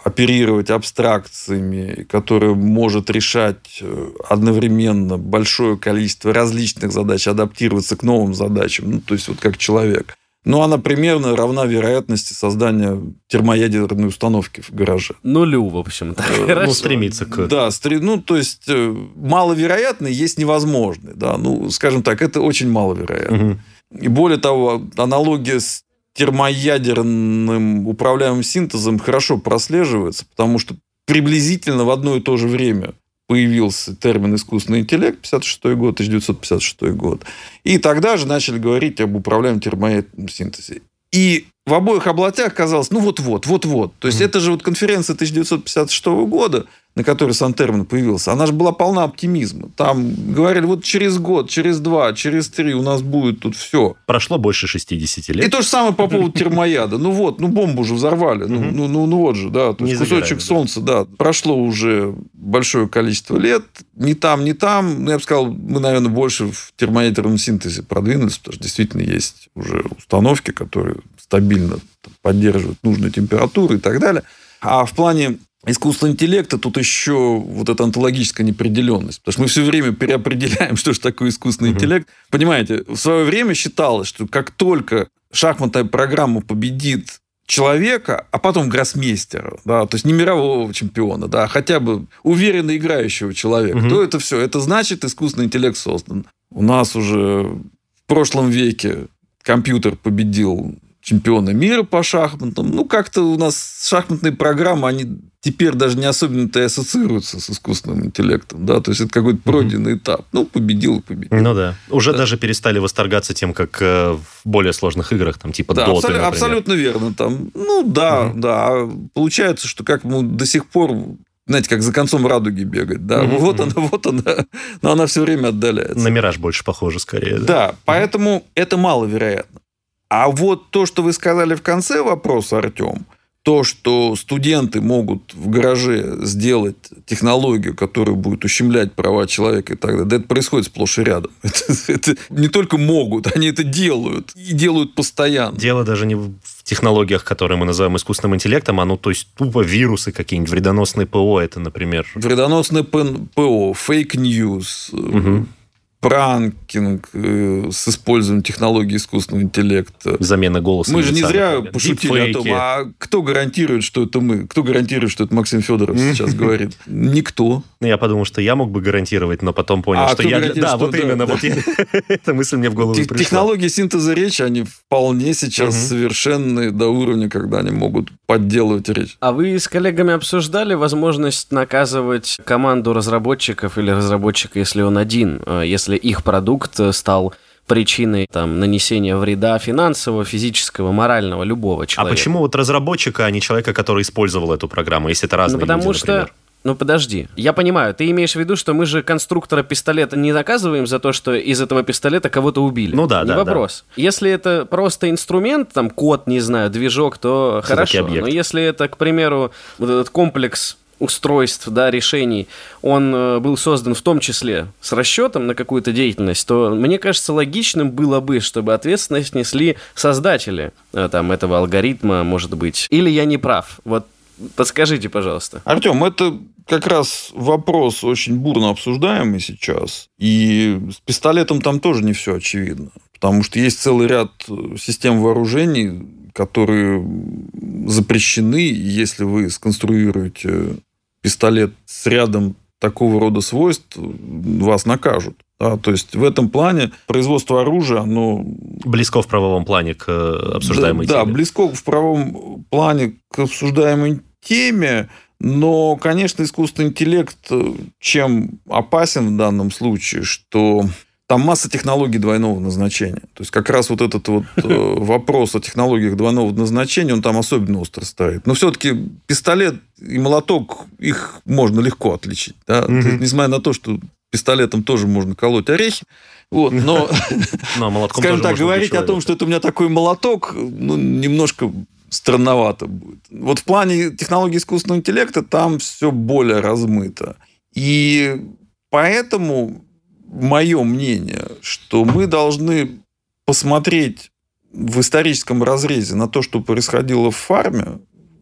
оперировать абстракциями, которое может решать э, одновременно большое количество различных задач, адаптироваться к новым задачам, ну, то есть вот как человек. Но она примерно равна вероятности создания термоядерной установки в гараже. Нулю, в общем-то. Ну, стремиться к... Да, стр- ну, то есть э, маловероятный есть невозможный, да, ну, скажем так, это очень маловероятно. Мгм. И более того, аналогия с термоядерным управляемым синтезом хорошо прослеживается, потому что приблизительно в одно и то же время появился термин искусственный интеллект, 56 год, 1956 год. И тогда же начали говорить об управляемом термоядерном синтезе. И в обоих областях казалось, ну вот-вот, вот-вот. То есть, Мгм. это же вот конференция 1956 года, на которой сам термин появился, она же была полна оптимизма. Там говорили, вот через год, через два, через три у нас будет тут все. Прошло больше 60 лет. И то же самое по поводу термояда. Ну вот, ну бомбу же взорвали. Ну, ну, ну, ну вот же, да. То Не есть кусочек солнца, да. Прошло уже большое количество лет. Ни там, ни там. Ну, я бы сказал, мы, наверное, больше в термоядерном синтезе продвинулись, потому что действительно есть уже установки, которые стабильно поддерживают нужную температуру и так далее. А в плане искусственного интеллекта тут еще вот эта онтологическая неопределенность. Потому что мы все время переопределяем, что же такое искусственный Мгм. интеллект. Понимаете, в свое время считалось, что как только шахматная программа победит человека, а потом гроссмейстера, да, то есть не мирового чемпиона, да, а хотя бы уверенно играющего человека, Мгм. то это все. Это значит, искусственный интеллект создан. У нас уже в прошлом веке компьютер победил чемпиона мира по шахматам. Ну, как-то у нас шахматные программы, они теперь даже не особенно-то и ассоциируются с искусственным интеллектом. Да? То есть, это какой-то пройденный этап. Ну, победил и победил. Ну да. Уже Да. даже перестали восторгаться тем, как э, в более сложных играх, там типа Да, абсолютно, например. абсолютно верно. Там, ну, да, Мгм. да. А Получается, что как мы до сих пор знаете, как за концом радуги бегать, да, Мгм, вот она, вот она, но она все время отдаляется. На Мираж больше похоже скорее. Да. Да, поэтому это маловероятно. А вот то, что вы сказали в конце вопроса, Артем, то, что студенты могут в гараже сделать технологию, которая будет ущемлять права человека и так далее, да это происходит сплошь и рядом. Это, это не только могут, они это делают. И делают постоянно. Дело даже не в технологиях, которые мы называем искусственным интеллектом, а ну, то есть тупо вирусы какие-нибудь, вредоносные ПО, это, например... Вредоносное ПН ПО, fake news, Мгм. Pranking э, с использованием технологий искусственного интеллекта. Замена голоса. Мы же не зря пошутили о том, а кто гарантирует, что это мы? Кто гарантирует, что это Максим Федоров сейчас говорит? Никто. Ну, Я подумал, что я мог бы гарантировать, но потом понял, А что кто я... гарантирует, Да, что вот да, именно, да. вот я... эта мысль мне в голову пришла. Технологии синтеза речи, они вполне сейчас Мгм. совершенные до уровня, когда они могут подделывать речь. А вы с коллегами обсуждали возможность наказывать команду разработчиков или разработчика, если он один, э, если их продукт э, стал причиной там, нанесения вреда финансового, физического, морального, любого А человека? почему вот разработчика, а не человека, который использовал эту программу, если это разные Ну, потому люди, что... Ну, подожди. Я понимаю, ты имеешь в виду, что мы же конструктора пистолета не наказываем за то, что из этого пистолета кого-то убили. Ну да, не да, вопрос. Если это просто инструмент, там, код, не знаю, движок, то Всё-таки хорошо. Но если это, к примеру, вот этот комплекс устройств, да, решений, он э, был создан в том числе с расчетом на какую-то деятельность, то мне кажется логичным было бы, чтобы ответственность несли создатели э, там этого алгоритма, может быть. Или я не прав? Вот подскажите, пожалуйста. Артем, это как раз вопрос очень бурно обсуждаемый сейчас. И с пистолетом там тоже не все очевидно. Потому что есть целый ряд э, систем вооружений, которые запрещены. И если вы сконструируете пистолет с рядом такого рода свойств, вас накажут. Да, то есть в этом плане производство оружия, оно Близко в правовом плане к э, обсуждаемой да, теме. Да, близко в правом плане к обсуждаемой теме, но, конечно, искусственный интеллект э, чем опасен в данном случае, что там масса технологий двойного назначения. То есть, как раз вот этот вот э, вопрос о технологиях двойного назначения, он там особенно остро стоит. Но все-таки пистолет и молоток, их можно легко отличить. Да? То есть, несмотря на то, что пистолетом тоже можно колоть орехи, вот, но молотком Скажем так, говорить о том, что это у меня такой молоток, ну, немножко странновато будет. Вот в плане технологии искусственного интеллекта там все более размыто. И поэтому мое мнение, что мы должны посмотреть в историческом разрезе на то, что происходило в фарме,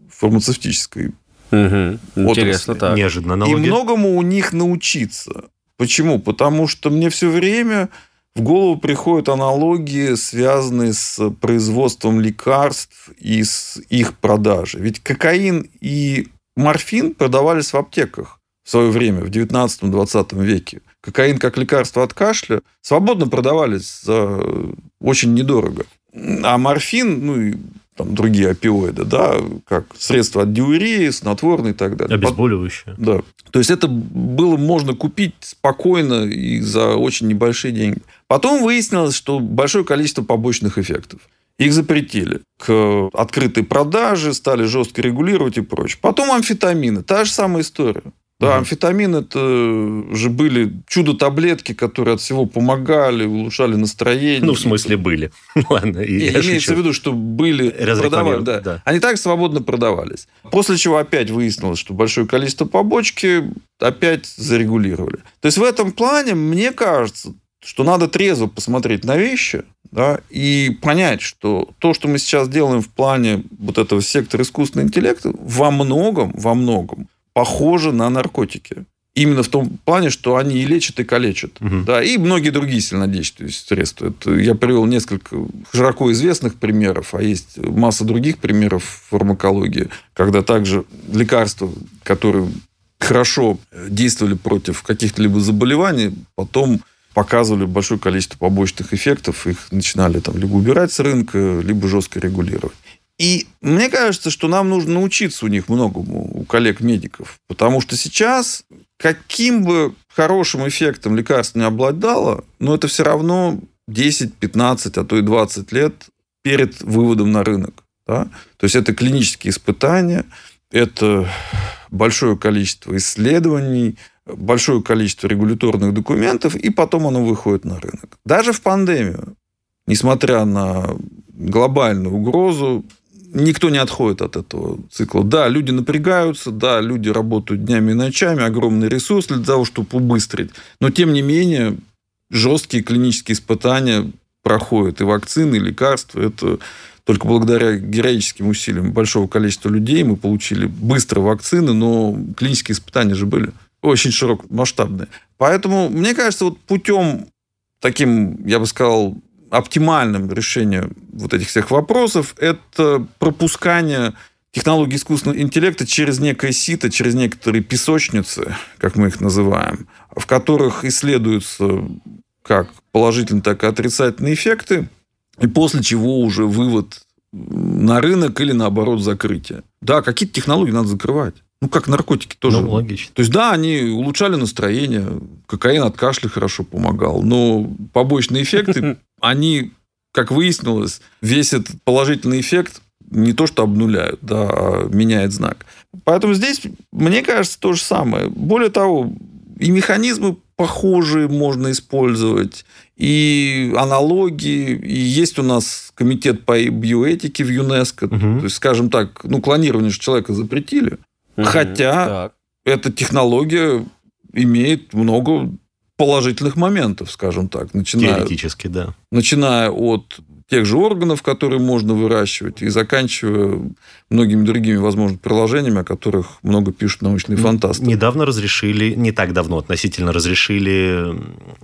фармацевтической, Мгм. Интересно так. Неожиданно и налоги. многому у них научиться. Почему? Потому что мне все время в голову приходят аналогии, связанные с производством лекарств и с их продажей. Ведь кокаин и морфин продавались в аптеках в свое время, в 19-20 веке. Кокаин как лекарство от кашля свободно продавались за очень недорого. А морфин, ну и там другие опиоиды, да, как средства от диурии, снотворные и так далее. Обезболивающие. Да. То есть это было можно купить спокойно и за очень небольшие деньги. Потом выяснилось, что большое количество побочных эффектов. Их запретили к открытой продаже, стали жестко регулировать и прочее. Потом амфетамины. Та же самая история. Да, амфетамин это же были чудо-таблетки, которые от всего помогали, улучшали настроение. Ну, в смысле, были. Ладно, и я Имеется шучу. в виду, что были продавали, да. да. Они так свободно продавались. После чего опять выяснилось, что большое количество побочки опять зарегулировали. То есть в этом плане, мне кажется, что надо трезво посмотреть на вещи, да, и понять, что то, что мы сейчас делаем в плане вот этого сектора искусственного интеллекта, во многом, во многом похожи на наркотики. Именно в том плане, что они и лечат, и калечат. Угу. Да, и многие другие сильнодействующие средства. Это я привел несколько широко известных примеров, а есть масса других примеров в фармакологии, когда также лекарства, которые хорошо действовали против каких-то либо заболеваний, потом показывали большое количество побочных эффектов, их начинали там либо убирать с рынка, либо жестко регулировать. И мне кажется, что нам нужно научиться у них многому, у коллег-медиков. Потому что сейчас, каким бы хорошим эффектом лекарство не обладало, но это все равно 10, 15, а то и 20 лет перед выводом на рынок. Да? То есть это клинические испытания, это большое количество исследований, большое количество регуляторных документов, и потом оно выходит на рынок. Даже в пандемию, несмотря на глобальную угрозу, никто не отходит от этого цикла. Да, люди напрягаются, да, люди работают днями и ночами, огромный ресурс для того, чтобы убыстрить. Но, тем не менее, жесткие клинические испытания проходят. И вакцины, и лекарства. Это только благодаря героическим усилиям большого количества людей мы получили быстро вакцины, но клинические испытания же были очень широкомасштабные. Поэтому, мне кажется, вот путем таким, я бы сказал, оптимальным решением вот этих всех вопросов это пропускание технологий искусственного интеллекта через некое сито, через некоторые песочницы, как мы их называем, в которых исследуются как положительные, так и отрицательные эффекты, и после чего уже вывод на рынок или, наоборот, закрытие. Да, какие-то технологии надо закрывать. Ну, как наркотики тоже. Ну, логично. То есть, да, они улучшали настроение. Кокаин от кашля хорошо помогал. Но побочные эффекты, они, как выяснилось, весь этот положительный эффект не то что обнуляют, да, а меняет знак. Поэтому здесь, мне кажется, то же самое. Более того, и механизмы похожие можно использовать, и аналогии. И есть у нас комитет по биоэтике в ЮНЕСКО. Угу. То есть, скажем так, ну, клонирование же человека запретили. Хотя так. эта технология имеет много положительных моментов, скажем так. Начиная, Теоретически, да. Начиная от тех же органов, которые можно выращивать, и заканчивая многими другими, возможно, приложениями, о которых много пишут научные фантасты. Недавно разрешили, не так давно относительно, разрешили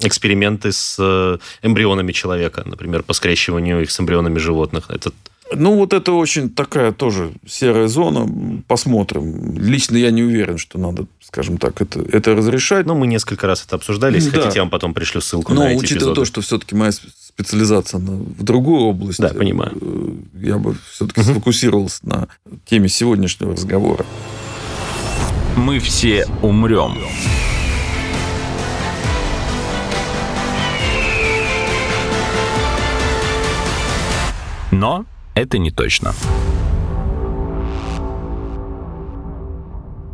эксперименты с э, эмбрионами человека, например, по скрещиванию их с эмбрионами животных. Это ну, вот это очень такая тоже серая зона. Посмотрим. Лично я не уверен, что надо, скажем так, это, это разрешать. Ну, мы несколько раз это обсуждали. Если да. хотите, я вам потом пришлю ссылку Но на эти учитывая эпизоды. то, что все-таки моя специализация на, в другую область. Да, понимаю. Э, я бы все-таки угу. сфокусировался на теме сегодняшнего разговора. Мы все умрем. Но это не точно.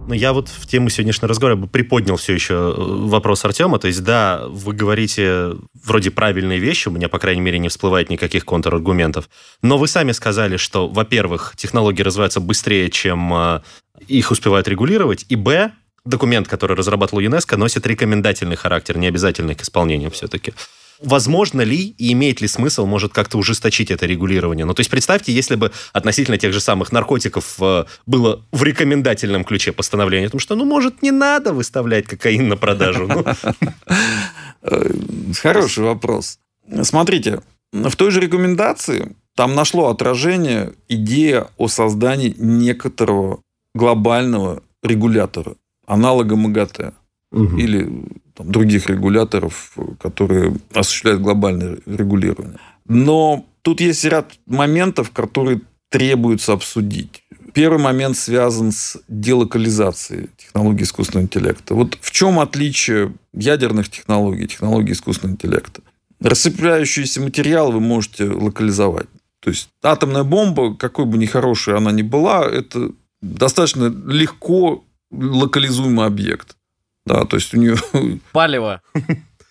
Но я вот в тему сегодняшнего разговора бы приподнял все еще э, вопрос Артема. То есть, да, вы говорите вроде правильные вещи, у меня, по крайней мере, не всплывает никаких контраргументов. Но вы сами сказали, что, во-первых, технологии развиваются быстрее, чем э, их успевают регулировать, и, б, документ, который разрабатывал ЮНЕСКО, носит рекомендательный характер, не обязательный к исполнению все-таки. Возможно ли и имеет ли смысл, может, как-то ужесточить это регулирование? Ну, то есть представьте, если бы относительно тех же самых наркотиков э, было в рекомендательном ключе постановление о том, что, ну, может, не надо выставлять кокаин на продажу. Ну. Э, хороший вопрос. Смотрите, в той же рекомендации там нашло отражение идея о создании некоторого глобального регулятора, аналога МАГАТЭ угу. или там, других регуляторов, которые осуществляют глобальное регулирование. Но тут есть ряд моментов, которые требуется обсудить. Первый момент связан с делокализацией технологий искусственного интеллекта. Вот в чем отличие ядерных технологий, технологий искусственного интеллекта? Рассыпающиеся материалы вы можете локализовать. То есть атомная бомба, какой бы ни хорошей она ни была, это достаточно легко локализуемый объект. Да, то есть у нее... Палево.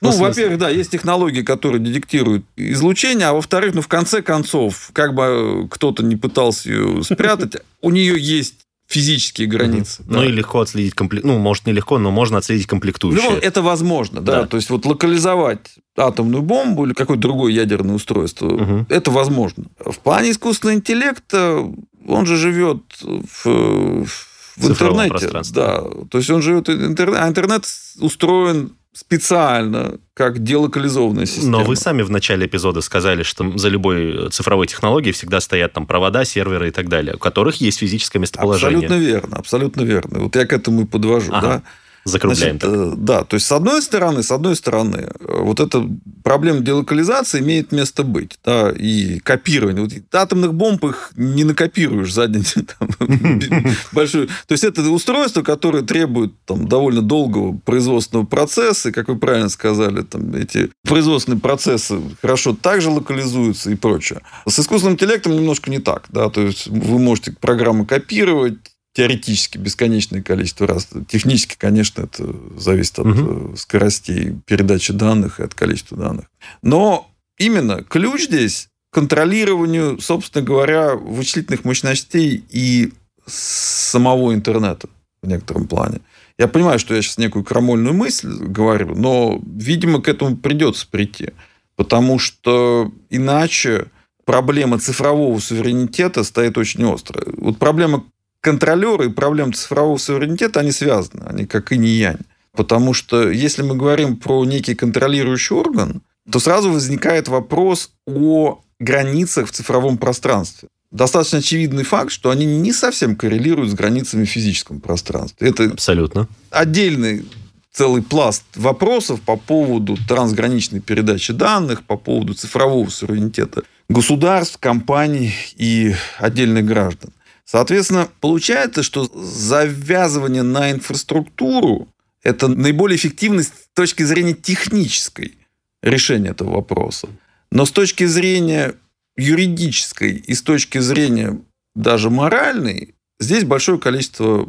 Ну, во-первых, да, есть технологии, которые детектируют излучение, а во-вторых, ну, в конце концов, как бы кто-то не пытался ее спрятать, у нее есть физические границы. Ну, и легко отследить комплект... Ну, может, не легко, но можно отследить комплектующие. Ну, это возможно, да. То есть, вот локализовать атомную бомбу или какое-то другое ядерное устройство, это возможно. В плане искусственного интеллекта он же живет в, в интернете. Да. То есть он живет в интернете, а интернет устроен специально как делокализованная система. Но вы сами в начале эпизода сказали, что за любой цифровой технологией всегда стоят там провода, серверы и так далее, у которых есть физическое местоположение. Абсолютно верно, абсолютно верно. Вот я к этому и подвожу. Ага. Да? Закругляем. Значит, э, да, то есть с одной стороны, с одной стороны, э, вот эта проблема делокализации имеет место быть, да, и копирование. Вот атомных бомб их не накопируешь за день большую. То есть это устройство, которое требует там довольно долгого производственного процесса, и, как вы правильно сказали, там эти производственные процессы хорошо также локализуются и прочее. С искусственным интеллектом немножко не так, да, то есть вы можете программы копировать, теоретически бесконечное количество раз. Технически, конечно, это зависит от угу. скоростей передачи данных и от количества данных. Но именно ключ здесь контролированию, собственно говоря, вычислительных мощностей и самого интернета в некотором плане. Я понимаю, что я сейчас некую крамольную мысль говорю, но, видимо, к этому придется прийти. Потому что иначе проблема цифрового суверенитета стоит очень остро. Вот проблема контролеры и проблемы цифрового суверенитета, они связаны, они как и не янь. Потому что если мы говорим про некий контролирующий орган, то сразу возникает вопрос о границах в цифровом пространстве. Достаточно очевидный факт, что они не совсем коррелируют с границами в физическом пространстве. Это Абсолютно. отдельный целый пласт вопросов по поводу трансграничной передачи данных, по поводу цифрового суверенитета государств, компаний и отдельных граждан. Соответственно, получается, что завязывание на инфраструктуру – это наиболее эффективность с точки зрения технической решения этого вопроса. Но с точки зрения юридической и с точки зрения даже моральной, здесь большое количество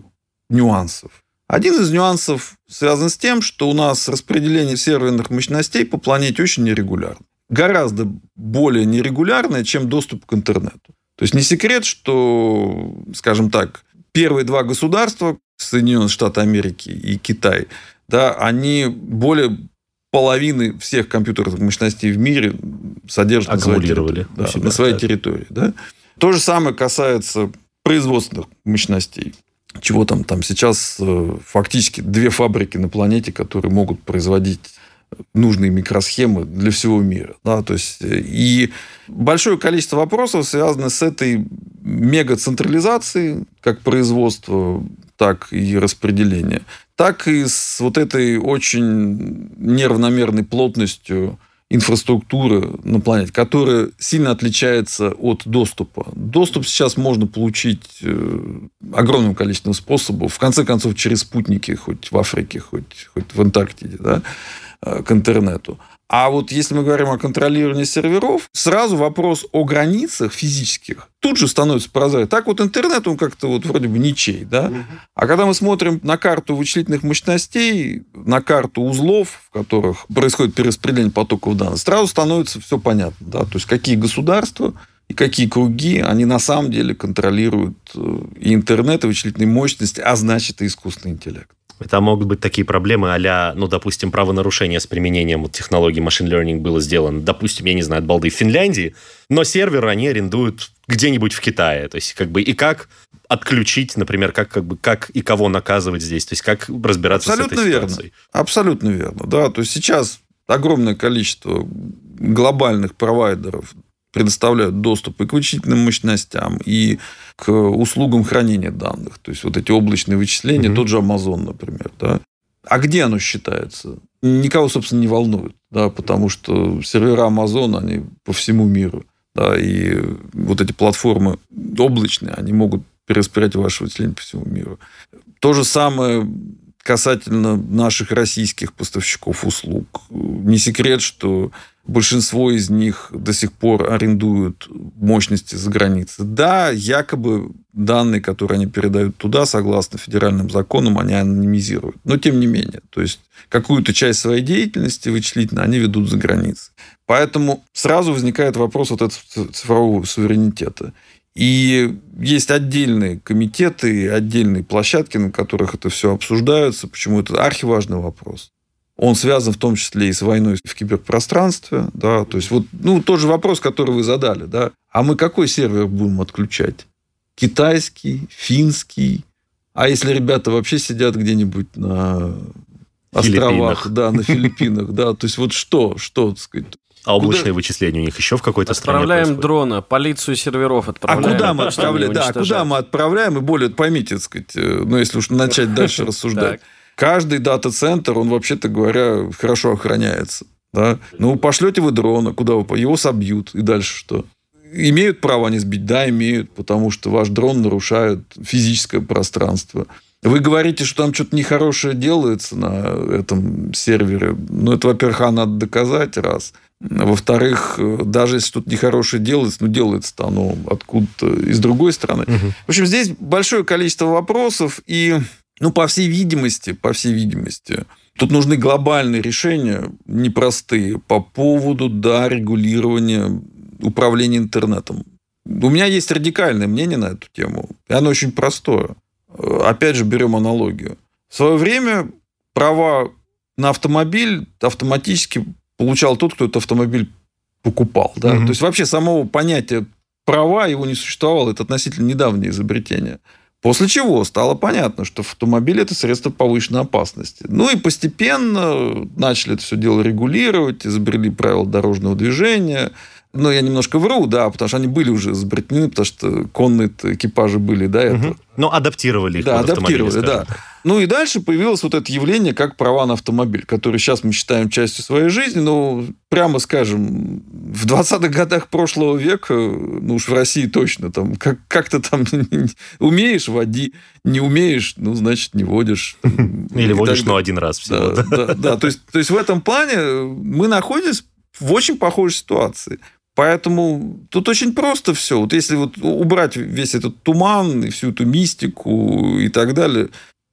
нюансов. Один из нюансов связан с тем, что у нас распределение серверных мощностей по планете очень нерегулярно. Гораздо более нерегулярное, чем доступ к интернету. То есть не секрет, что, скажем так, первые два государства, Соединенные Штаты Америки и Китай, да, они более половины всех компьютерных мощностей в мире содержат на своей территории. Да, себя, на своей территории да. То же самое касается производственных мощностей. Чего там, там сейчас э, фактически две фабрики на планете, которые могут производить нужные микросхемы для всего мира. Да? То есть, э, и большое количество вопросов связано с этой мегацентрализацией, как производства, так и распределения, так и с вот этой очень неравномерной плотностью инфраструктуры на планете, которая сильно отличается от доступа. Доступ сейчас можно получить э, огромным количеством способов. В конце концов, через спутники, хоть в Африке, хоть, хоть в Антарктиде. Да? Э, к интернету. А вот если мы говорим о контролировании серверов, сразу вопрос о границах физических тут же становится прозрачным. Так вот интернет, он как-то вот вроде бы ничей, да? Угу. А когда мы смотрим на карту вычислительных мощностей, на карту узлов, в которых происходит перераспределение потоков данных, сразу становится все понятно, да? То есть какие государства и какие круги, они на самом деле контролируют э, и интернет, и вычислительные мощности, а значит и искусственный интеллект. Это могут быть такие проблемы а ну, допустим, правонарушение с применением вот, технологии машин learning было сделано, допустим, я не знаю, от балды в Финляндии, но сервер они арендуют где-нибудь в Китае. То есть, как бы, и как отключить, например, как, как бы, как и кого наказывать здесь, то есть, как разбираться Абсолютно с этой верно. ситуацией. Абсолютно верно, да. То есть, сейчас огромное количество глобальных провайдеров предоставляют доступ и к вычислительным мощностям, и к услугам хранения данных. То есть, вот эти облачные вычисления, mm-hmm. тот же Amazon, например. Да? А где оно считается? Никого, собственно, не волнует, да, потому что сервера Amazon, они по всему миру. Да, и вот эти платформы облачные, они могут перераспределять ваши вычисления по всему миру. То же самое касательно наших российских поставщиков услуг. Не секрет, что большинство из них до сих пор арендуют мощности за границей. Да, якобы данные, которые они передают туда, согласно федеральным законам, они анонимизируют. Но тем не менее, то есть какую-то часть своей деятельности вычислительно они ведут за границей. Поэтому сразу возникает вопрос вот этого цифрового суверенитета. И есть отдельные комитеты, отдельные площадки, на которых это все обсуждается. Почему это архиважный вопрос. Он связан в том числе и с войной в киберпространстве. Да? То есть, вот ну, тот же вопрос, который вы задали. Да? А мы какой сервер будем отключать? Китайский, финский? А если ребята вообще сидят где-нибудь на островах, да, на Филиппинах, да, то есть вот что, что, так сказать, а облачные куда... вычисления у них еще в какой-то стране Отправляем дрона, полицию серверов отправляем. А куда мы отправляем? Да, куда мы отправляем? И более, поймите, так сказать, э, ну, если уж начать дальше рассуждать. Каждый дата-центр, он, вообще-то говоря, хорошо охраняется. Да? Ну, пошлете вы дрона, куда вы? Его собьют. И дальше что? Имеют право они сбить? Да, имеют, потому что ваш дрон нарушает физическое пространство. Вы говорите, что там что-то нехорошее делается на этом сервере. Ну, это, во-первых, а надо доказать, раз. Во-вторых, даже если тут нехорошее делается, ну, делается-то оно откуда-то из другой стороны. Угу. В общем, здесь большое количество вопросов, и, ну, по всей видимости, по всей видимости, тут нужны глобальные решения, непростые, по поводу, да, регулирования управления интернетом. У меня есть радикальное мнение на эту тему, и оно очень простое. Опять же, берем аналогию. В свое время права на автомобиль автоматически получал тот, кто этот автомобиль покупал. Да? Угу. То есть вообще самого понятия права его не существовало. Это относительно недавнее изобретение. После чего стало понятно, что автомобиль – это средство повышенной опасности. Ну и постепенно начали это все дело регулировать, изобрели правила дорожного движения, ну, я немножко вру, да, потому что они были уже изобретены, потому что конные экипажи были до этого. Угу. Ну, адаптировали их Да, адаптировали, да. Ну, и дальше появилось вот это явление, как права на автомобиль, который сейчас мы считаем частью своей жизни, но, прямо скажем, в 20-х годах прошлого века, ну уж в России точно, там, как- как-то там умеешь, води, не умеешь, ну, значит, не водишь. Или водишь, но один раз всего. Да, да, да. То, есть, то есть, в этом плане мы находимся в очень похожей ситуации. Поэтому тут очень просто все. Вот если вот убрать весь этот туман и всю эту мистику и так далее,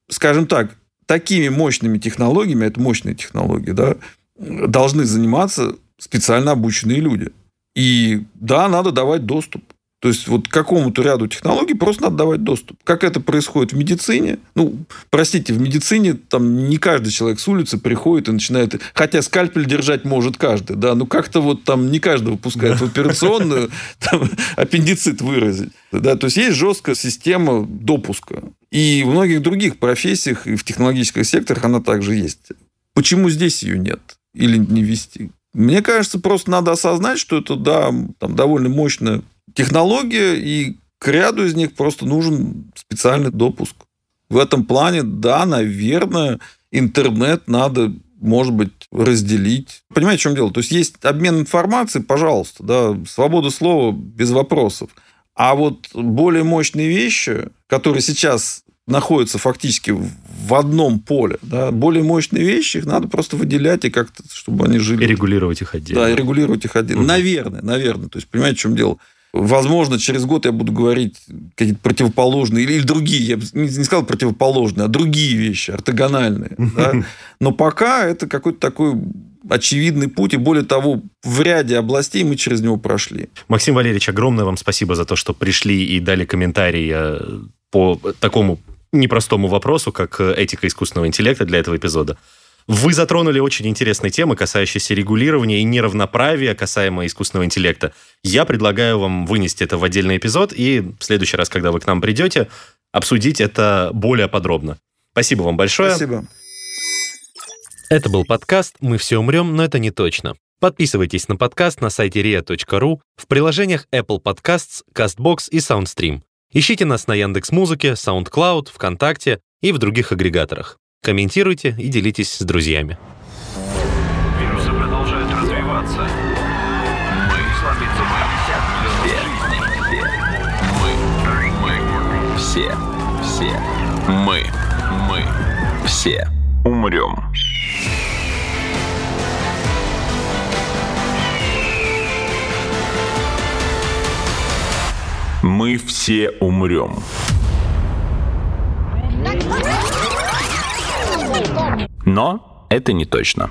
скажем так, такими мощными технологиями, это мощные технологии, да, должны заниматься специально обученные люди. И да, надо давать доступ. То есть, вот какому-то ряду технологий просто надо давать доступ. Как это происходит в медицине? Ну, простите, в медицине там не каждый человек с улицы приходит и начинает... Хотя скальпель держать может каждый, да, но как-то вот там не каждого пускают в операционную там, аппендицит выразить. Да, то есть, есть жесткая система допуска. И в многих других профессиях и в технологических секторах она также есть. Почему здесь ее нет? Или не вести? Мне кажется, просто надо осознать, что это, да, там довольно мощная технология, и к ряду из них просто нужен специальный допуск. В этом плане, да, наверное, интернет надо, может быть, разделить. Понимаете, в чем дело? То есть, есть обмен информацией, пожалуйста, да, свобода слова без вопросов. А вот более мощные вещи, которые сейчас находятся фактически в одном поле. Да? Более мощные вещи, их надо просто выделять и как-то, чтобы они жили. И регулировать их отдельно. Да, и регулировать их отдельно. Угу. Наверное, наверное. То есть, понимаете, в чем дело? Возможно, через год я буду говорить какие-то противоположные или, или другие, я бы не сказал противоположные, а другие вещи, ортогональные. Да? Но пока это какой-то такой очевидный путь, и более того, в ряде областей мы через него прошли. Максим Валерьевич, огромное вам спасибо за то, что пришли и дали комментарии э, по такому непростому вопросу, как этика искусственного интеллекта для этого эпизода. Вы затронули очень интересные темы, касающиеся регулирования и неравноправия касаемо искусственного интеллекта. Я предлагаю вам вынести это в отдельный эпизод и в следующий раз, когда вы к нам придете, обсудить это более подробно. Спасибо вам большое. Спасибо. Это был подкаст «Мы все умрем, но это не точно». Подписывайтесь на подкаст на сайте ria.ru, в приложениях Apple Podcasts, CastBox и SoundStream. Ищите нас на Яндекс.Музыке, SoundCloud, ВКонтакте и в других агрегаторах. Комментируйте и делитесь с друзьями. Вирусы продолжают развиваться. Мы сломиться мы все. Мы. Мы. Все. Все. Мы. Мы. Все. Умрем. Мы все умрем. Но это не точно.